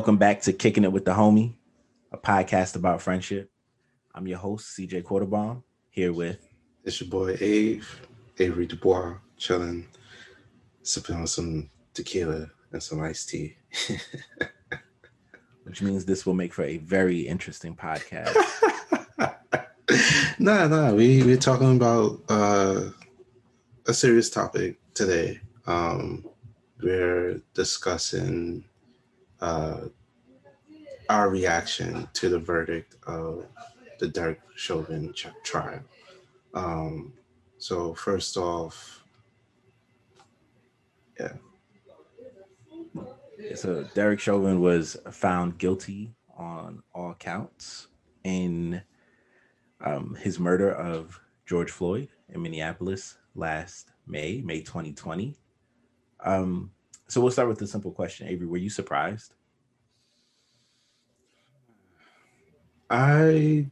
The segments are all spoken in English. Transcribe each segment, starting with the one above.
Welcome back to Kicking It with the Homie, a podcast about friendship. I'm your host, CJ Quarterbomb, here with. It's your boy, Ave, Avery Dubois, chilling, sipping on some tequila and some iced tea. Which means this will make for a very interesting podcast. nah, nah, we, we're talking about uh, a serious topic today. Um, we're discussing uh, our reaction to the verdict of the Derek Chauvin trial. Um, so first off, yeah. So Derek Chauvin was found guilty on all counts in um, his murder of George Floyd in Minneapolis last May, May 2020. Um, so we'll start with the simple question. Avery, were you surprised? I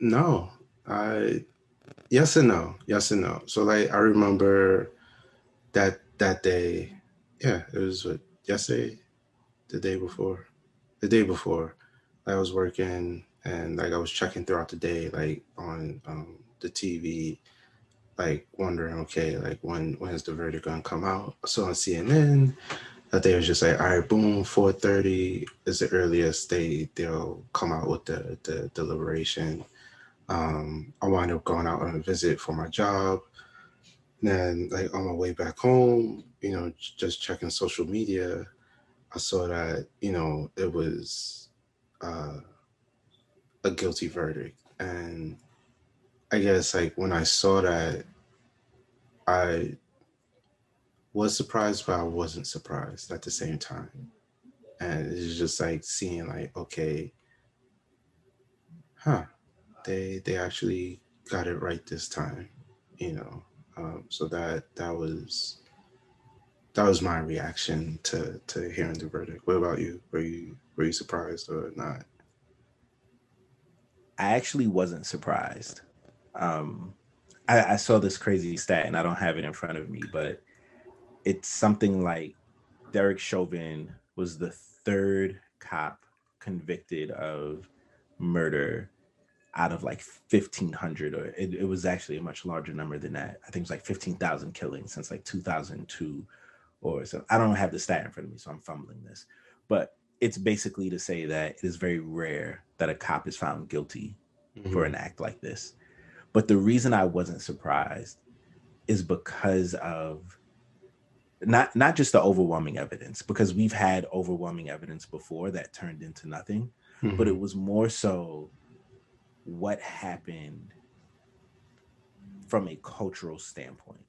no. I yes and no. Yes and no. So like I remember that that day. Yeah, it was what yesterday, the day before. The day before. I was working and like I was checking throughout the day, like on um, the TV like wondering, okay, like when when is the verdict gonna come out? So on CNN, that they was just like, all right, boom, 4:30 is the earliest they they'll come out with the the deliberation. Um, I wound up going out on a visit for my job. And then like on my way back home, you know, just checking social media, I saw that, you know, it was uh, a guilty verdict. And I guess like when I saw that, I was surprised, but I wasn't surprised at the same time. And it's just like seeing like, okay, huh, they they actually got it right this time, you know. Um, so that that was that was my reaction to to hearing the verdict. What about you? Were you were you surprised or not? I actually wasn't surprised um, I, I saw this crazy stat and I don't have it in front of me, but it's something like Derek Chauvin was the third cop convicted of murder out of like 1500 or it, it, was actually a much larger number than that. I think it was like 15000 killings since like 2002 or so. I don't have the stat in front of me so i'm fumbling this. But it's basically to say that it is very rare that a cop is found guilty mm-hmm. for an act like this but the reason I wasn't surprised is because of not not just the overwhelming evidence, because we've had overwhelming evidence before that turned into nothing, mm-hmm. but it was more so what happened from a cultural standpoint,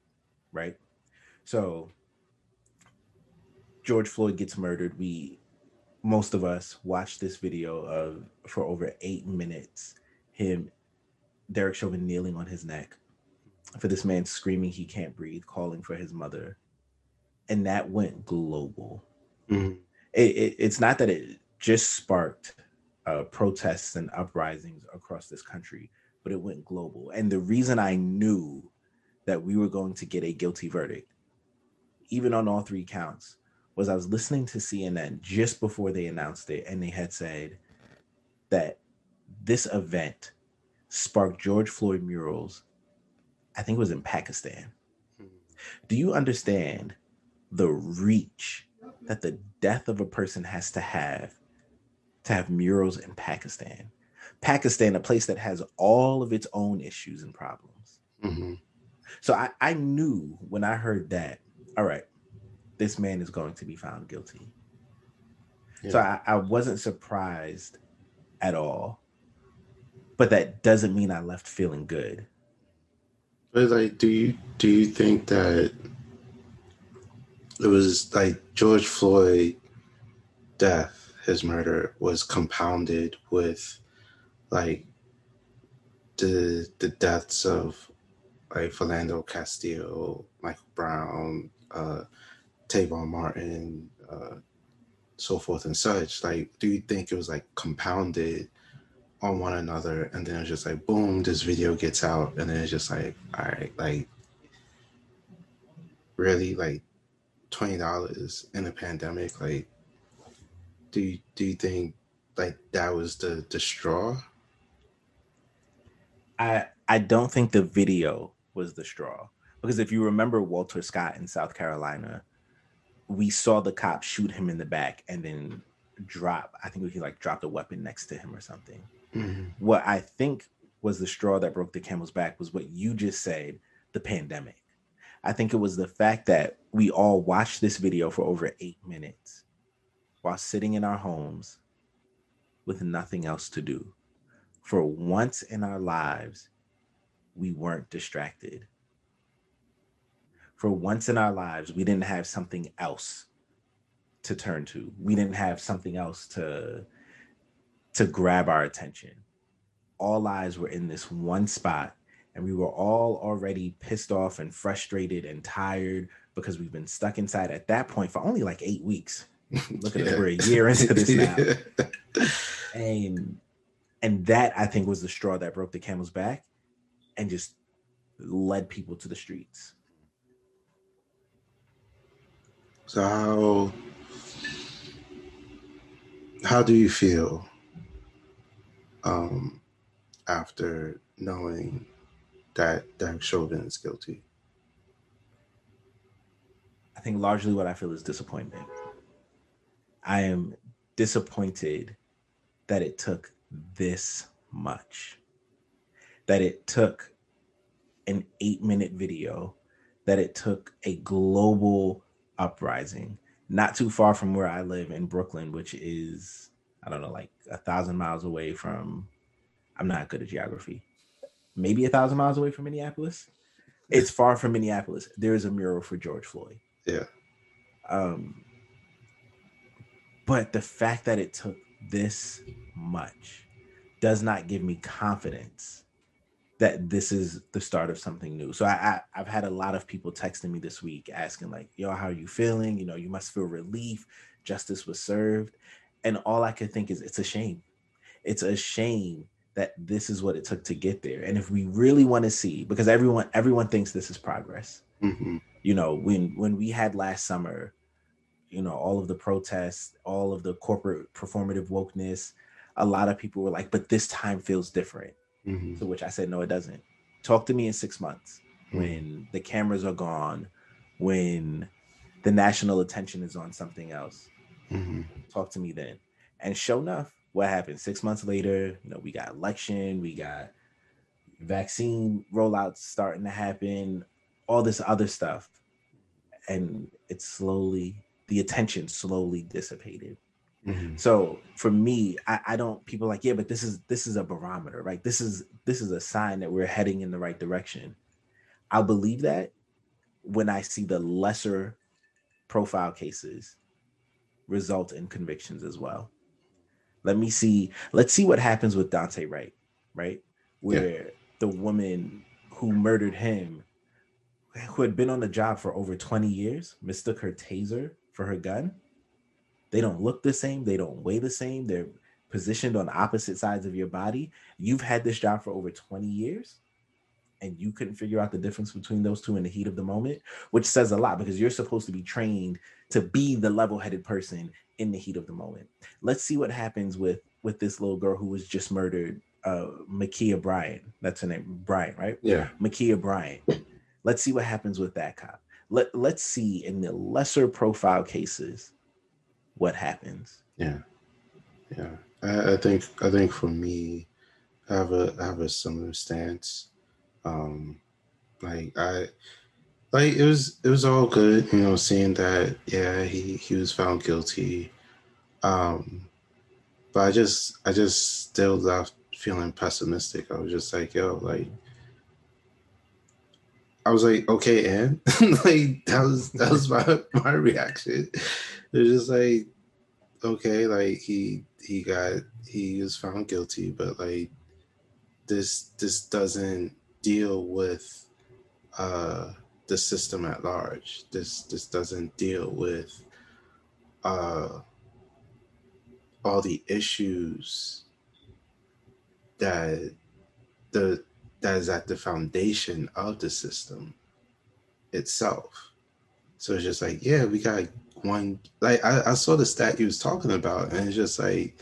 right? So George Floyd gets murdered. We most of us watched this video of for over eight minutes him Derek Chauvin kneeling on his neck, for this man screaming he can't breathe, calling for his mother. And that went global. Mm-hmm. It, it, it's not that it just sparked uh, protests and uprisings across this country, but it went global. And the reason I knew that we were going to get a guilty verdict, even on all three counts, was I was listening to CNN just before they announced it, and they had said that this event sparked George Floyd murals, I think it was in Pakistan. Do you understand the reach that the death of a person has to have to have murals in Pakistan? Pakistan, a place that has all of its own issues and problems. Mm-hmm. So I, I knew when I heard that, all right, this man is going to be found guilty. Yeah. So I, I wasn't surprised at all but that doesn't mean I left feeling good. But like, do you do you think that it was like George Floyd death, his murder was compounded with like the the deaths of like Philando Castillo, Michael Brown, uh, Trayvon Martin, uh, so forth and such. Like, do you think it was like compounded on one another and then it's just like boom this video gets out and then it's just like all right like really like $20 in a pandemic like do you do you think like that was the the straw? I I don't think the video was the straw because if you remember Walter Scott in South Carolina, we saw the cop shoot him in the back and then drop. I think he like dropped a weapon next to him or something. Mm-hmm. What I think was the straw that broke the camel's back was what you just said, the pandemic. I think it was the fact that we all watched this video for over eight minutes while sitting in our homes with nothing else to do. For once in our lives, we weren't distracted. For once in our lives, we didn't have something else to turn to. We didn't have something else to to grab our attention. All eyes were in this one spot and we were all already pissed off and frustrated and tired because we've been stuck inside at that point for only like 8 weeks. Look at yeah. us, we're a year into this now. and and that I think was the straw that broke the camel's back and just led people to the streets. So how how do you feel um, after knowing that Derek Chauvin is guilty? I think largely what I feel is disappointment. I am disappointed that it took this much, that it took an eight minute video, that it took a global uprising, not too far from where I live in Brooklyn, which is, I don't know, like a thousand miles away from, I'm not good at geography, maybe a thousand miles away from Minneapolis. It's far from Minneapolis. There is a mural for George Floyd. Yeah. Um, but the fact that it took this much does not give me confidence that this is the start of something new. So I, I have had a lot of people texting me this week asking like, "Yo, how are you feeling? You know, you must feel relief. Justice was served." And all I could think is it's a shame. It's a shame that this is what it took to get there. And if we really want to see because everyone everyone thinks this is progress. Mm-hmm. You know, when when we had last summer, you know, all of the protests, all of the corporate performative wokeness, a lot of people were like, "But this time feels different." Mm-hmm. To which I said, no, it doesn't. Talk to me in six months mm-hmm. when the cameras are gone, when the national attention is on something else. Mm-hmm. Talk to me then. And show enough, what happened? Six months later, you know, we got election, we got vaccine rollouts starting to happen, all this other stuff. And it's slowly, the attention slowly dissipated. Mm-hmm. So for me, I, I don't people like, yeah, but this is this is a barometer, right? This is this is a sign that we're heading in the right direction. I'll believe that when I see the lesser profile cases result in convictions as well. Let me see, let's see what happens with Daunte Wright, right? Where yeah. the woman who murdered him, who had been on the job for over 20 years, mistook her taser for her gun they don't look the same. They don't weigh the same. They're positioned on opposite sides of your body. You've had this job for over 20 years and you couldn't figure out the difference between those two in the heat of the moment, which says a lot because you're supposed to be trained to be the level-headed person in the heat of the moment. Let's see what happens with with this little girl who was just murdered, uh Ma'Khia Bryant. That's her name, Bryant, right? Yeah. Ma'Khia Bryant. Let's see what happens with that cop. Let let's see in the lesser profile cases what happens. Yeah, yeah. I, I think I think for me, I have a I have a similar stance. Um, like I like it was it was all good, you know, seeing that yeah he he was found guilty. Um, but I just I just still left feeling pessimistic. I was just like, yo, like I was like, okay, and like that was that was my my reaction. It was just like, okay, like he he got he was found guilty, but like this this doesn't deal with uh the system at large. This this doesn't deal with uh all the issues that the that is at the foundation of the system itself. So it's just like, yeah, we got one like I, I saw the stat you was talking about, and it's just like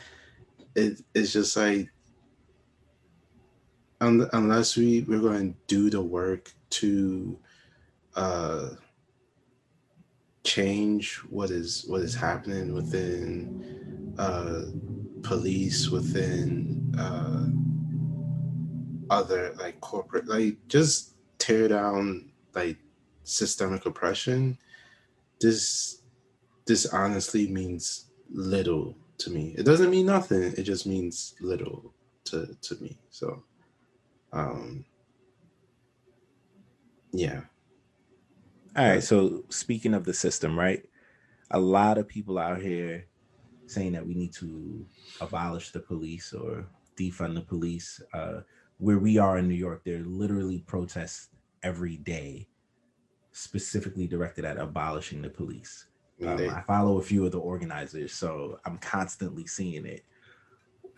it, it's just like un, unless we we're going to do the work to uh change what is what is happening within uh police within uh other like corporate like just tear down like systemic oppression this this honestly means little to me. It doesn't mean nothing. It just means little to to me so um yeah all right so speaking of the system right a lot of people out here saying that we need to abolish the police or defund the police uh where we are in New York, there are literally protests every day, specifically directed at abolishing the police. Um, I follow a few of the organizers, so I'm constantly seeing it.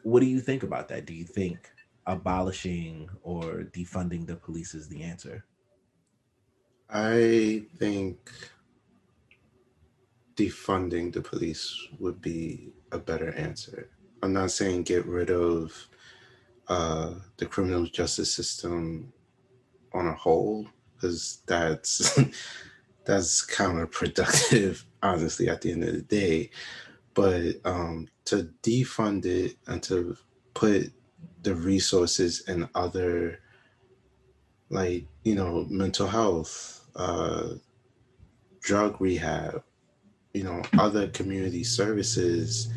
What do you think about that? Do you think abolishing or defunding the police is the answer? I think defunding the police would be a better answer. I'm not saying get rid of uh, the criminal justice system on a whole because that's that's counterproductive honestly at the end of the day but um, to defund it and to put the resources and other like you know mental health uh, drug rehab you know other community services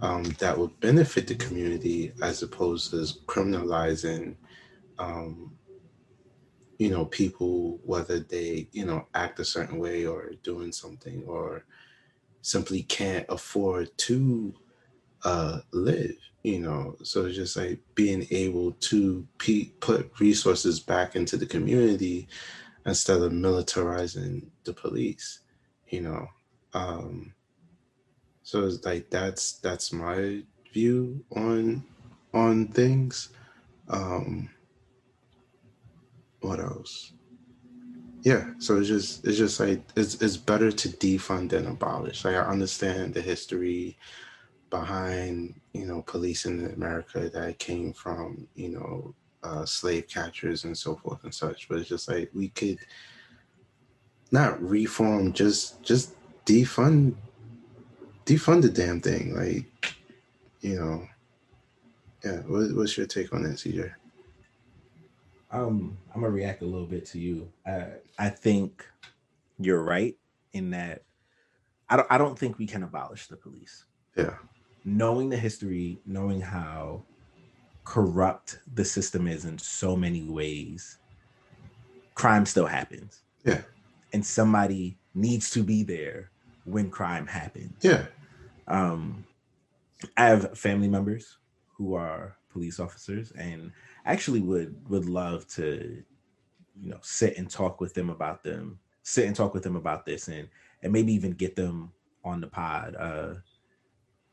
um, that would benefit the community as opposed to criminalizing um, you know people whether they you know act a certain way or doing something or simply can't afford to uh, live you know so it's just like being able to put resources back into the community instead of militarizing the police you know um so it's like that's that's my view on on things. Um what else? Yeah, so it's just it's just like it's it's better to defund than abolish. Like I understand the history behind you know police in America that came from you know uh, slave catchers and so forth and such, but it's just like we could not reform, just just defund defund the damn thing. Like, you know, yeah. What, what's your take on that, CJ? Um, I'm gonna react a little bit to you. I I think you're right in that. I don't. I don't think we can abolish the police. Yeah. Knowing the history, knowing how corrupt the system is in so many ways, crime still happens. Yeah. And somebody needs to be there when crime happens. Yeah. Um, I have family members who are police officers, and actually would would love to, you know, sit and talk with them about them, sit and talk with them about this, and and maybe even get them on the pod uh,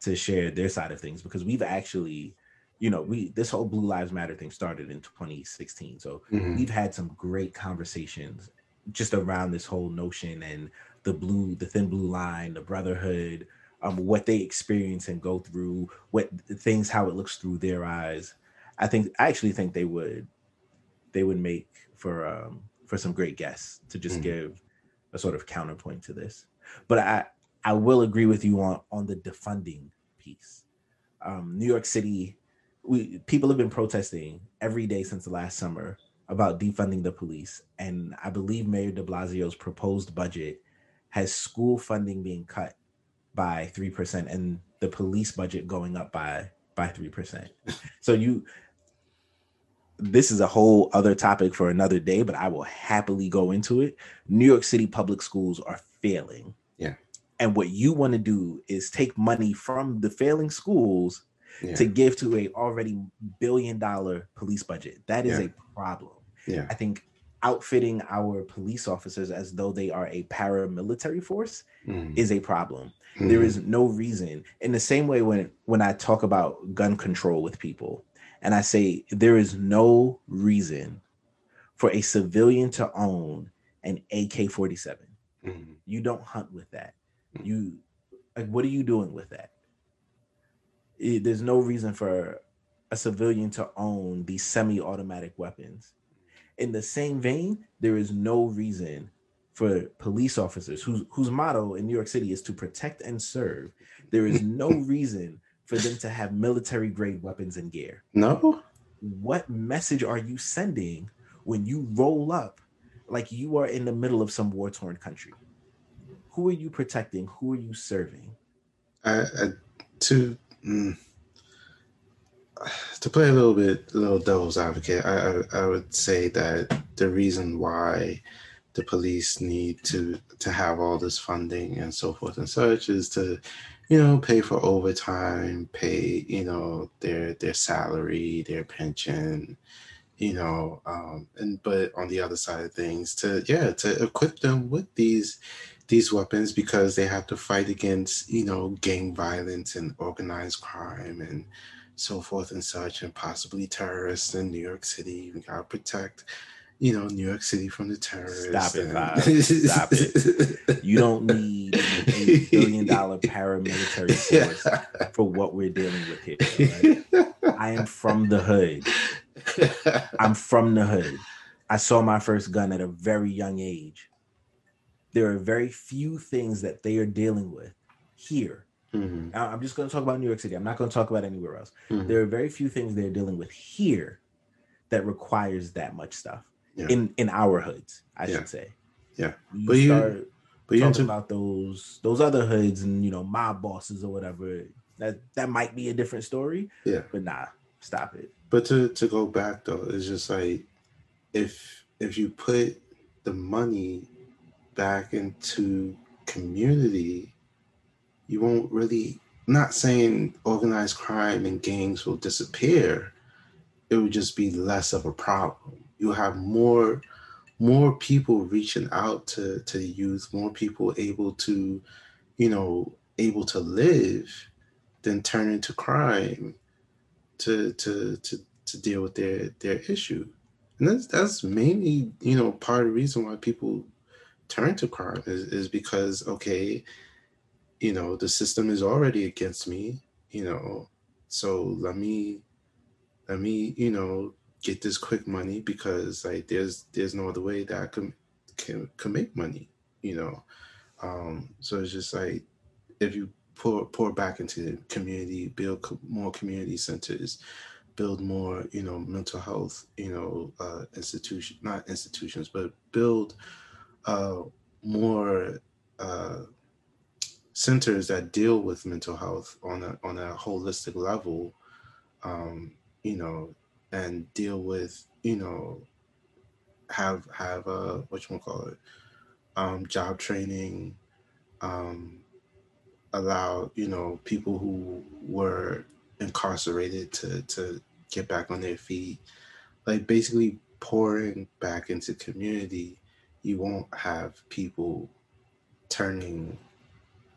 to share their side of things because we've actually you know we this whole blue lives matter thing started in 2016 so mm-hmm. we've had some great conversations just around this whole notion and the blue, the thin blue line, the brotherhood, um, what they experience and go through, what things, how it looks through their eyes. I think I actually think they would they would make for um, for some great guests to just mm give a sort of counterpoint to this. But I I will agree with you on on the defunding piece. Um, New York City, we people have been protesting every day since the last summer about defunding the police, and I believe Mayor De Blasio's proposed budget has school funding being cut by 3% and the police budget going up by by 3%. so you this is a whole other topic for another day, but I will happily go into it. New York City public schools are failing. Yeah. And what you want to do is take money from the failing schools yeah. to give to a already billion dollar police budget. That is yeah. a problem. Yeah. I think outfitting our police officers as though they are a paramilitary force mm. is a problem. Mm. There is no reason. In the same way when when I talk about gun control with people and I say there is no reason for a civilian to own an AK-47. Mm. You don't hunt with that. You like what are you doing with that? It, there's no reason for a civilian to own these semi-automatic weapons. In the same vein, there is no reason for police officers whose whose motto in New York City is to protect and serve. There is no reason for them to have military grade weapons and gear. No. What message are you sending when you roll up like you are in the middle of some war torn country? Who are you protecting? Who are you serving? I, I to mm, to play a little bit, a little devil's advocate, I, I, I would say that the reason why the police need to to have all this funding and so forth and such is to you know pay for overtime pay you know their their salary their pension you know um and but on the other side of things to yeah to equip them with these these weapons because they have to fight against you know gang violence and organized crime and so forth and such and possibly terrorists in new york city we got to protect you know, New York City from the terrorists. Stop it, and... Stop it. You don't need a billion dollar paramilitary force yeah. for what we're dealing with here. Right? I am from the hood. I'm from the hood. I saw my first gun at a very young age. There are very few things that they are dealing with here. Mm-hmm. I'm just going to talk about New York City. I'm not going to talk about anywhere else. Mm-hmm. There are very few things they're dealing with here that requires that much stuff yeah. in in our hoods, I yeah. should say. Yeah, you but you but you talking about those those other hoods and you know mob bosses or whatever. That that might be a different story. Yeah, but nah, stop it. But to to go back though, it's just like if if you put the money back into community, you won't really. Not saying organized crime and gangs will disappear. It would just be less of a problem you have more more people reaching out to to the youth, more people able to, you know, able to live than turn into crime to to to to deal with their their issue. And that's that's mainly, you know, part of the reason why people turn to crime is, is because okay, you know, the system is already against me, you know, so let me let me, you know, get this quick money because like there's there's no other way that I can can, can make money, you know. Um, so it's just like if you pour pour back into the community, build co- more community centers, build more, you know, mental health, you know, uh, institution not institutions, but build uh, more uh, centers that deal with mental health on a on a holistic level. Um, you know, and deal with you know have have a what you want to call it um, job training um, allow you know people who were incarcerated to to get back on their feet like basically pouring back into community you won't have people turning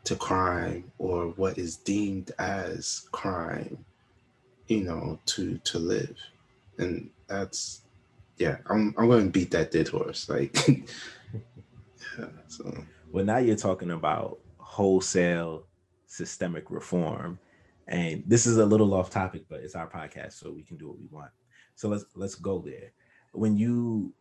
to crime or what is deemed as crime you know to to live and that's yeah, I'm I'm going to beat that dead horse. Like, yeah. So well, now you're talking about wholesale systemic reform, and this is a little off topic, but it's our podcast, so we can do what we want. So let's let's go there. When you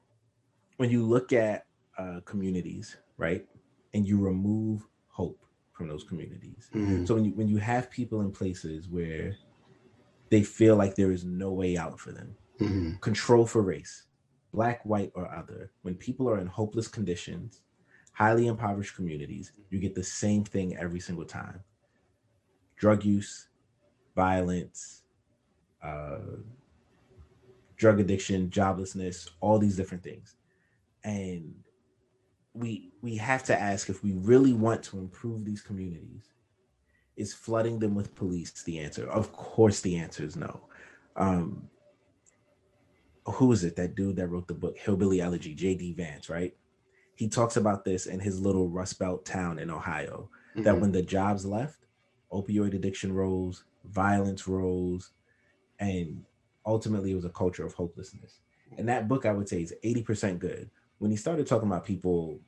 when you look at uh, communities, right, and you remove hope from those communities. Mm-hmm. So when you when you have people in places where they feel like there is no way out for them, Mm-hmm. Control for race, black, white, or other. When people are in hopeless conditions, highly impoverished communities, you get the same thing every single time drug use, violence, uh, drug addiction, joblessness, all these different things. And we we have to ask if we really want to improve these communities is flooding them with police the answer of course the answer is no um, who is it? That dude that wrote the book Hillbilly Elegy, J.D. Vance, right? He talks about this in his little Rust Belt town in Ohio. Mm-hmm. That when the jobs left, opioid addiction rose, violence rose, and ultimately it was a culture of hopelessness. And that book, I would say, is 80% good. When he started talking about people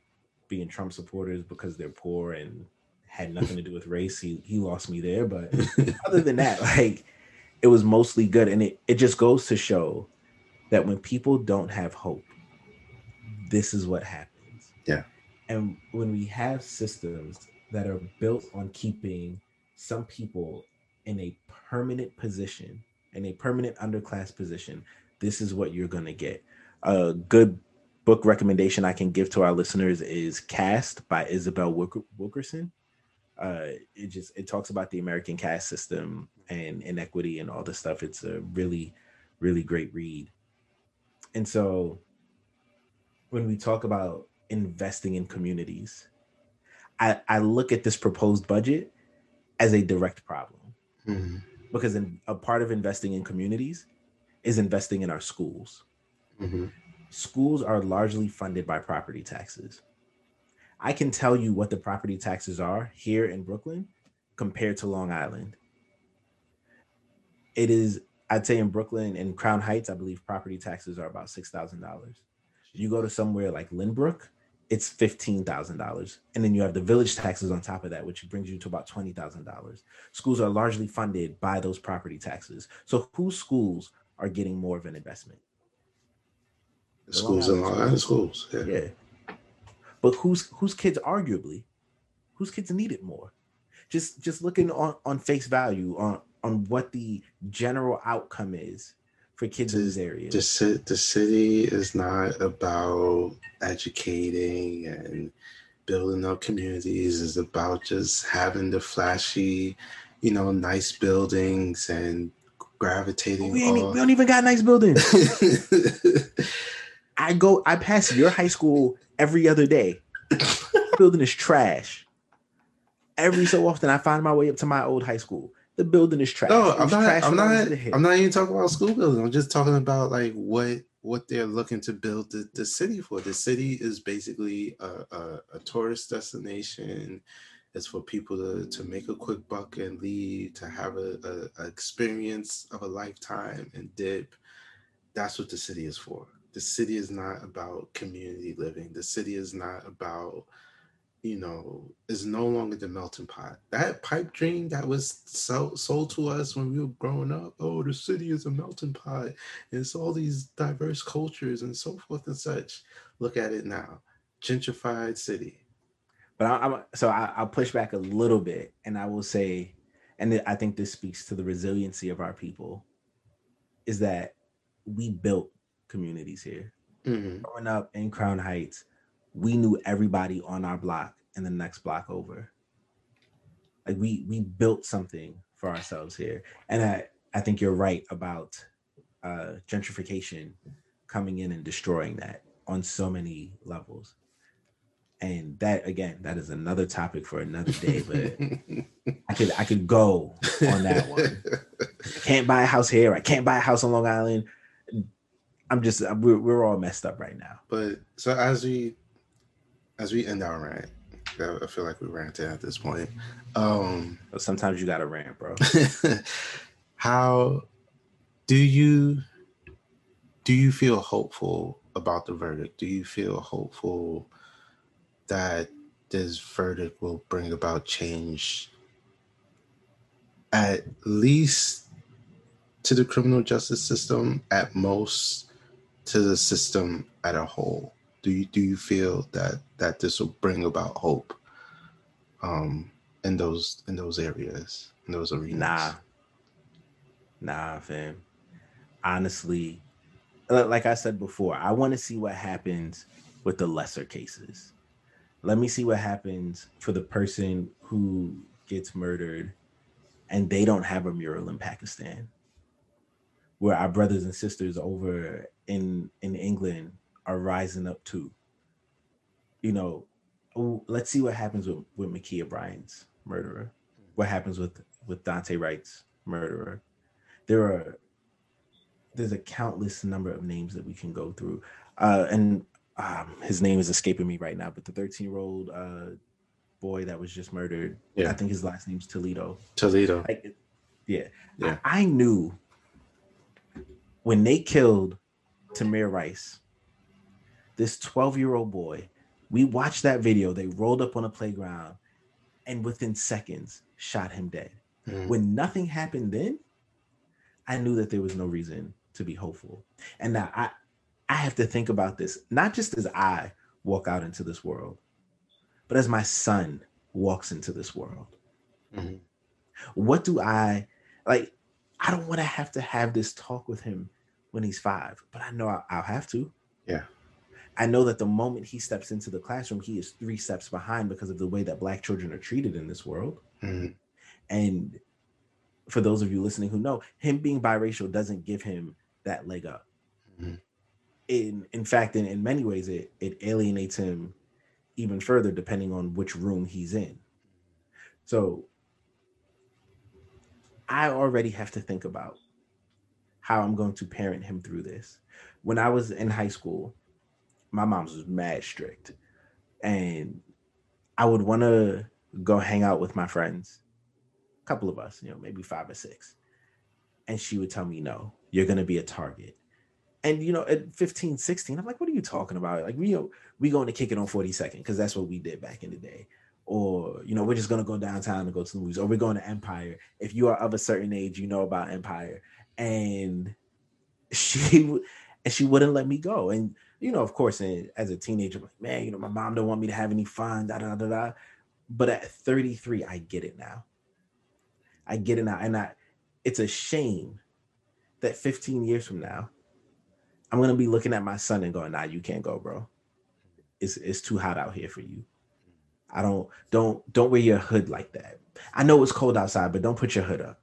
being Trump supporters because they're poor and had nothing to do with race. He he lost me there, but other than that, like it was mostly good, and it it just goes to show that when people don't have hope, this is what happens. Yeah. And when we have systems that are built on keeping some people in a permanent position, in a permanent underclass position, this is what you're going to get. A good book recommendation I can give to our listeners is Caste by Isabel Wilkerson. Uh, it just it talks about the American caste system and inequity and all this stuff. It's a really, really great read. And so when we talk about investing in communities, I, I look at this proposed budget as a direct problem. Mm-hmm. Because in, a part of investing in communities is investing in our schools. Mm-hmm. Schools are largely funded by property taxes. I can tell you what the property taxes are here in Brooklyn compared to Long Island. It is, I'd say in Brooklyn and Crown Heights, I believe property taxes are about $6,000. You go to somewhere like Lynbrook, it's $15,000. And then you have the village taxes on top of that, which brings you to about $20,000. Schools are largely funded by those property taxes. So whose schools are getting more of an investment? The schools in Long Island schools. Yeah. yeah. But whose whose kids arguably, whose kids need it more? Just just looking on, on face value on on what the general outcome is for kids the, in this area. The, the city is not about educating and building up communities. It's about just having the flashy, you know, nice buildings and gravitating. We, we don't even got nice buildings. I go, I pass your high school every other day. building is trash. Every so often, I find my way up to my old high school. The building is trash. No, I'm not. I'm not. I'm not even talking about school building. I'm just talking about like what what they're looking to build the, the city for. The city is basically a, a, a tourist destination. It's for people to, to make a quick buck and leave, to have a, a, a experience of a lifetime and dip. That's what the city is for. The city is not about community living. The city is not about you know, is no longer the melting pot. That pipe dream that was so, sold to us when we were growing up, oh, the city is a melting pot. And It's all these diverse cultures and so forth and such. Look at it now, gentrified city. But I, am so I, will push back a little bit, and I will say, and I think this speaks to the resiliency of our people, is that we built communities here. Mm-hmm. Growing up in Crown Heights, we knew everybody on our block and the next block over. Like we we built something for ourselves here, and I I think you're right about uh, gentrification coming in and destroying that on so many levels. And that again, that is another topic for another day. But I could I could go on that one. I can't buy a house here. I can't buy a house on Long Island. I'm just we're, we're all messed up right now. But so as we as we end our rant, I feel like we ranted at this point. Um, Sometimes you got to rant, bro. how do you do you feel hopeful about the verdict? Do you feel hopeful that this verdict will bring about change at least to the criminal justice system, at most to the system at a whole? do you do you feel that that this will bring about hope um in those in those areas in those arenas? Nah. Nah fam. Honestly like i said before i want to see what happens with the lesser cases. Let me see what happens for the person who gets murdered and they don't have a mural in pakistan where our brothers and sisters over in in england are rising up too. You know, let's see what happens with, with Ma'Khia Bryant's murderer. What happens with with Daunte Wright's murderer? There are there's a countless number of names that we can go through, uh, and um, his name is escaping me right now. But the 13 year old uh, boy that was just murdered, yeah. I think his last name's Toledo. Toledo. Like, yeah, yeah. I, I knew when they killed Tamir Rice this 12 year old boy, we watched that video. They rolled up on a playground and within seconds shot him dead. Mhm. When nothing happened then, I knew that there was no reason to be hopeful. And now I I have to think about this not just as I walk out into this world, but as my son walks into this world. Mhm. What do I like? I don't want to have to have this talk with him when he's five, but I know I'll, I'll have to. Yeah. I know that the moment he steps into the classroom, he is three steps behind because of the way that Black children are treated in this world. Mhm. And for those of you listening who know, him being biracial doesn't give him that leg up. Mhm. In in fact, in, in many ways, it it alienates him even further depending on which room he's in. So I already have to think about how I'm going to parent him through this. When I was in high school, my mom's was mad strict. And I would want to go hang out with my friends, a couple of us, you know, maybe five or six. And she would tell me, no, you're going to be a target. And, you know, at 15, 16, I'm like, what are you talking about? Like, we, we going to kick it on 42nd because that's what we did back in the day. Or, you know, we're just going to go downtown and go to the movies. Or we're going to Empire. If you are of a certain age, you know about Empire. And she and she wouldn't let me go. And you know, of course, as a teenager, like, man, you know, my mom don't want me to have any fun, da da da da. But at 33, I get it now. I get it now, and I, it's a shame that 15 years from now, I'm gonna be looking at my son and going, "Nah, you can't go, bro. It's it's too hot out here for you. I don't don't don't wear your hood like that. I know it's cold outside, but don't put your hood up.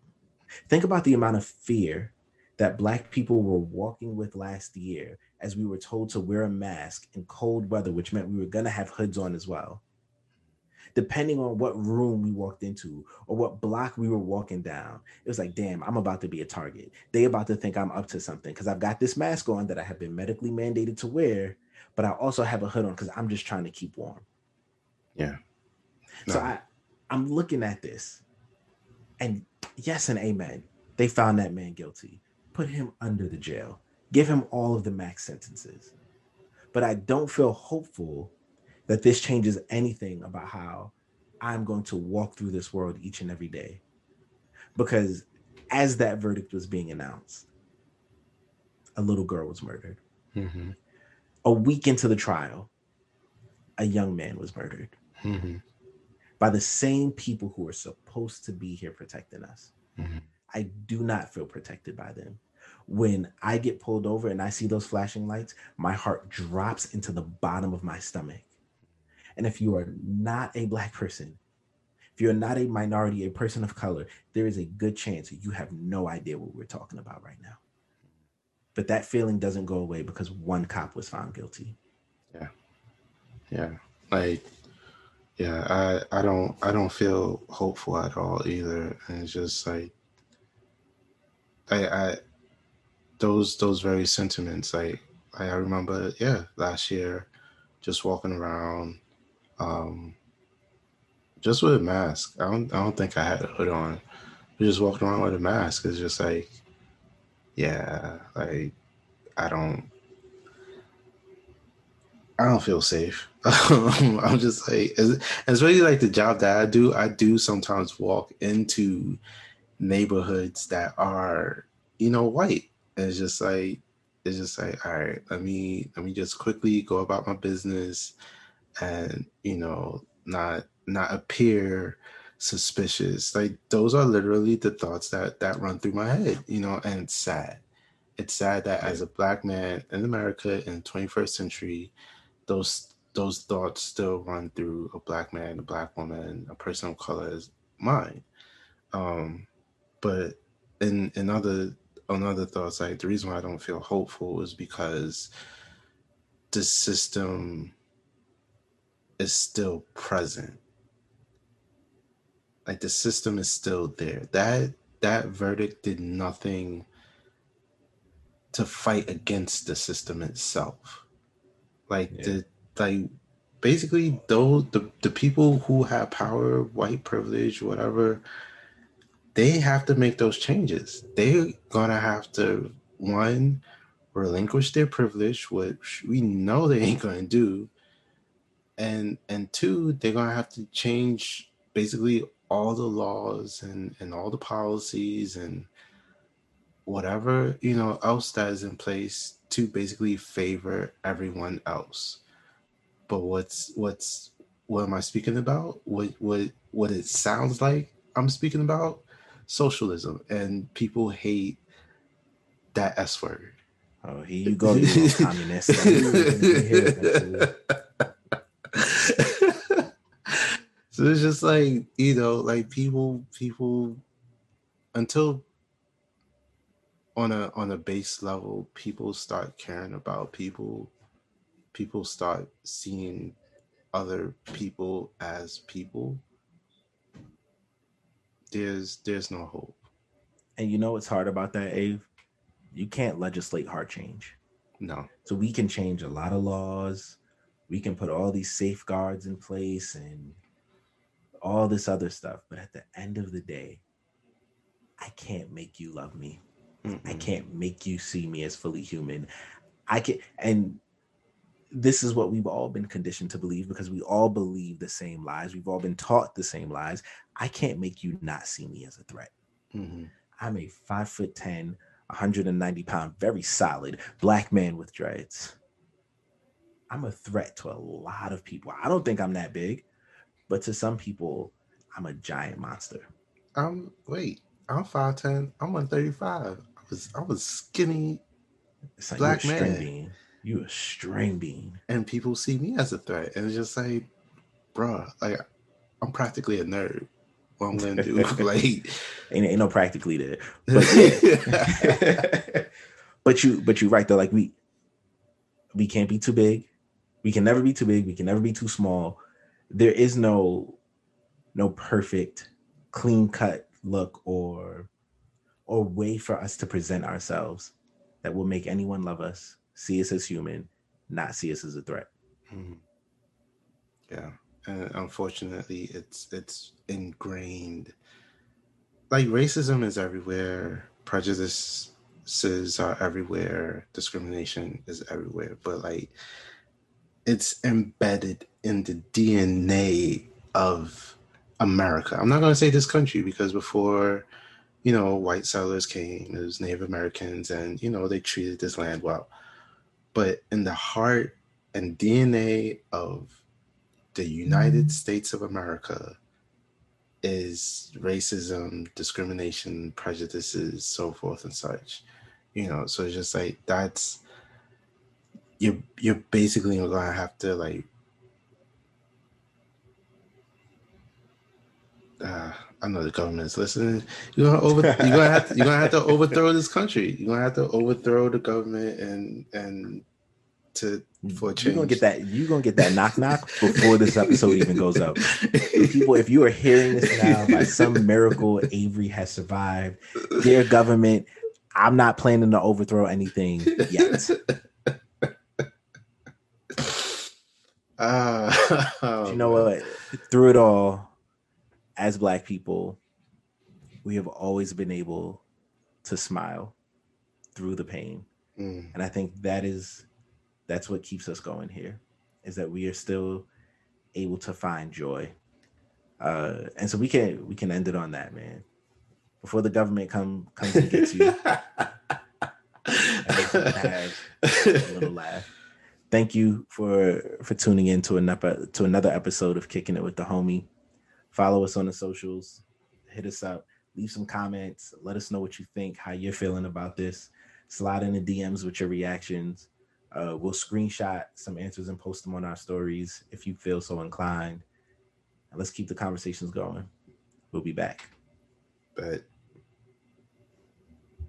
Think about the amount of fear that black people were walking with last year as we were told to wear a mask in cold weather, which meant we were gonna have hoods on as well. Depending on what room we walked into or what block we were walking down, it was like, damn, I'm about to be a target. They about to think I'm up to something because I've got this mask on that I have been medically mandated to wear, but I also have a hood on because I'm just trying to keep warm. Yeah. So I, I'm looking at this, and yes and amen. They found that man guilty, put him under the jail, give him all of the max sentences. But I don't feel hopeful that this changes anything about how I'm going to walk through this world each and every day. Because as that verdict was being announced, a little girl was murdered. Mhm. A week into the trial, a young man was murdered Mhm. By the same people who are supposed to be here protecting us. Mhm. I do not feel protected by them. When I get pulled over and I see those flashing lights, my heart drops into the bottom of my stomach. And if you are not a Black person, if you're not a minority, a person of color, there is a good chance you have no idea what we're talking about right now. But that feeling doesn't go away because one cop was found guilty. Yeah. Yeah. Like yeah, I I don't I don't feel hopeful at all either. And it's just like I I those those very sentiments like I, I remember yeah, last year just walking around um just with a mask. I don't I don't think I had a hood on. But just walking around with a mask is just like yeah, like I don't I don't feel safe. Um, I'm just like, really like the job that I do, I do sometimes walk into neighborhoods that are, you know, white. And it's just like, it's just like, all right, let me let me just quickly go about my business, and you know, not not appear suspicious. Like those are literally the thoughts that that run through my head, you know, and it's sad. It's sad that as a black man in America in the 21st century, those those thoughts still run through a black man, a black woman, a person of color's mind. Um, but in in other on other thoughts, like the reason why I don't feel hopeful is because the system is still present. Like the system is still there. That that verdict did nothing to fight against the system itself. Like Yeah. the like basically those the, the people who have power, white privilege, whatever, they have to make those changes. They're gonna have to one relinquish their privilege, which we know they ain't gonna do, and and two, they're gonna have to change basically all the laws and and all the policies and whatever you know else that is in place to basically favor everyone else. But what's what's what am i speaking about? What what what it sounds like i'm speaking about? Socialism. And people hate that s word. Oh here you go you communist. So it's just like you know like people people until on a on a base level people start caring about people. People start seeing other people as people. There's there's no hope. And you know what's hard about that Ave? you can't legislate heart change. No. So we can change a lot of laws. We can put all these safeguards in place and all this other stuff. But at the end of the day i can't make you love me Mm-mm. I can't make you see me as fully human. I can and this is what we've all been conditioned to believe because we all believe the same lies. We've all been taught the same lies. I can't make you not see me as a threat. Mm-hmm. I'm a five foot 10, 190 pound, very solid black man with dreads. I'm a threat to a lot of people. I don't think I'm that big, but to some people, I'm a giant monster. I'm um, wait, I'm 5'10, I'm 135 was I was skinny like black man. Being. You a string bean. And people see me as a threat. And it's just like, bruh, like I'm practically a nerd. What I'm gonna do. like ain't, ain't no practically there. But, yeah. but you but you right though, like we we can't be too big. We can never be too big. We can never be too small. There is no no perfect clean cut look or or way for us to present ourselves that will make anyone love us, see us as human, not see us as a threat. Mm-hmm. Yeah, and unfortunately, it's it's ingrained. Like racism is everywhere, prejudices are everywhere, discrimination is everywhere, but like it's embedded in the DNA of America. I'm not going to say this country because before you know, white settlers came, it was Native Americans, and, you know, they treated this land well. But in the heart and DNA of the United mm. States of America is racism, discrimination, prejudices, so forth and such. You know, so it's just like that's you're you're basically gonna have to like uh, I know the government's listening. You're gonna over. You're gonna have. To, you're gonna have to overthrow this country. You're gonna have to overthrow the government and and to for change. You're gonna get that. You're gonna get that knock knock before this episode even goes up. people, if you are hearing this now, by some miracle, Avery has survived. Dear government, I'm not planning to overthrow anything yet. Uh, oh, you know what? Through it all, as black people, we have always been able to smile through the pain. Mm. And I think that is that's what keeps us going here is that we are still able to find joy. Uh, and so we can we can end it on that, man. Before the government come comes and gets you. have a little laugh. Thank you for for tuning in to another to another episode of Kicking It with the Homie. Follow us on the socials. Hit us up. Leave some comments. Let us know what you think, how you're feeling about this. Slide in the DMs with your reactions. Uh, we'll screenshot some answers and post them on our stories if you feel so inclined. And let's keep the conversations going. We'll be back. But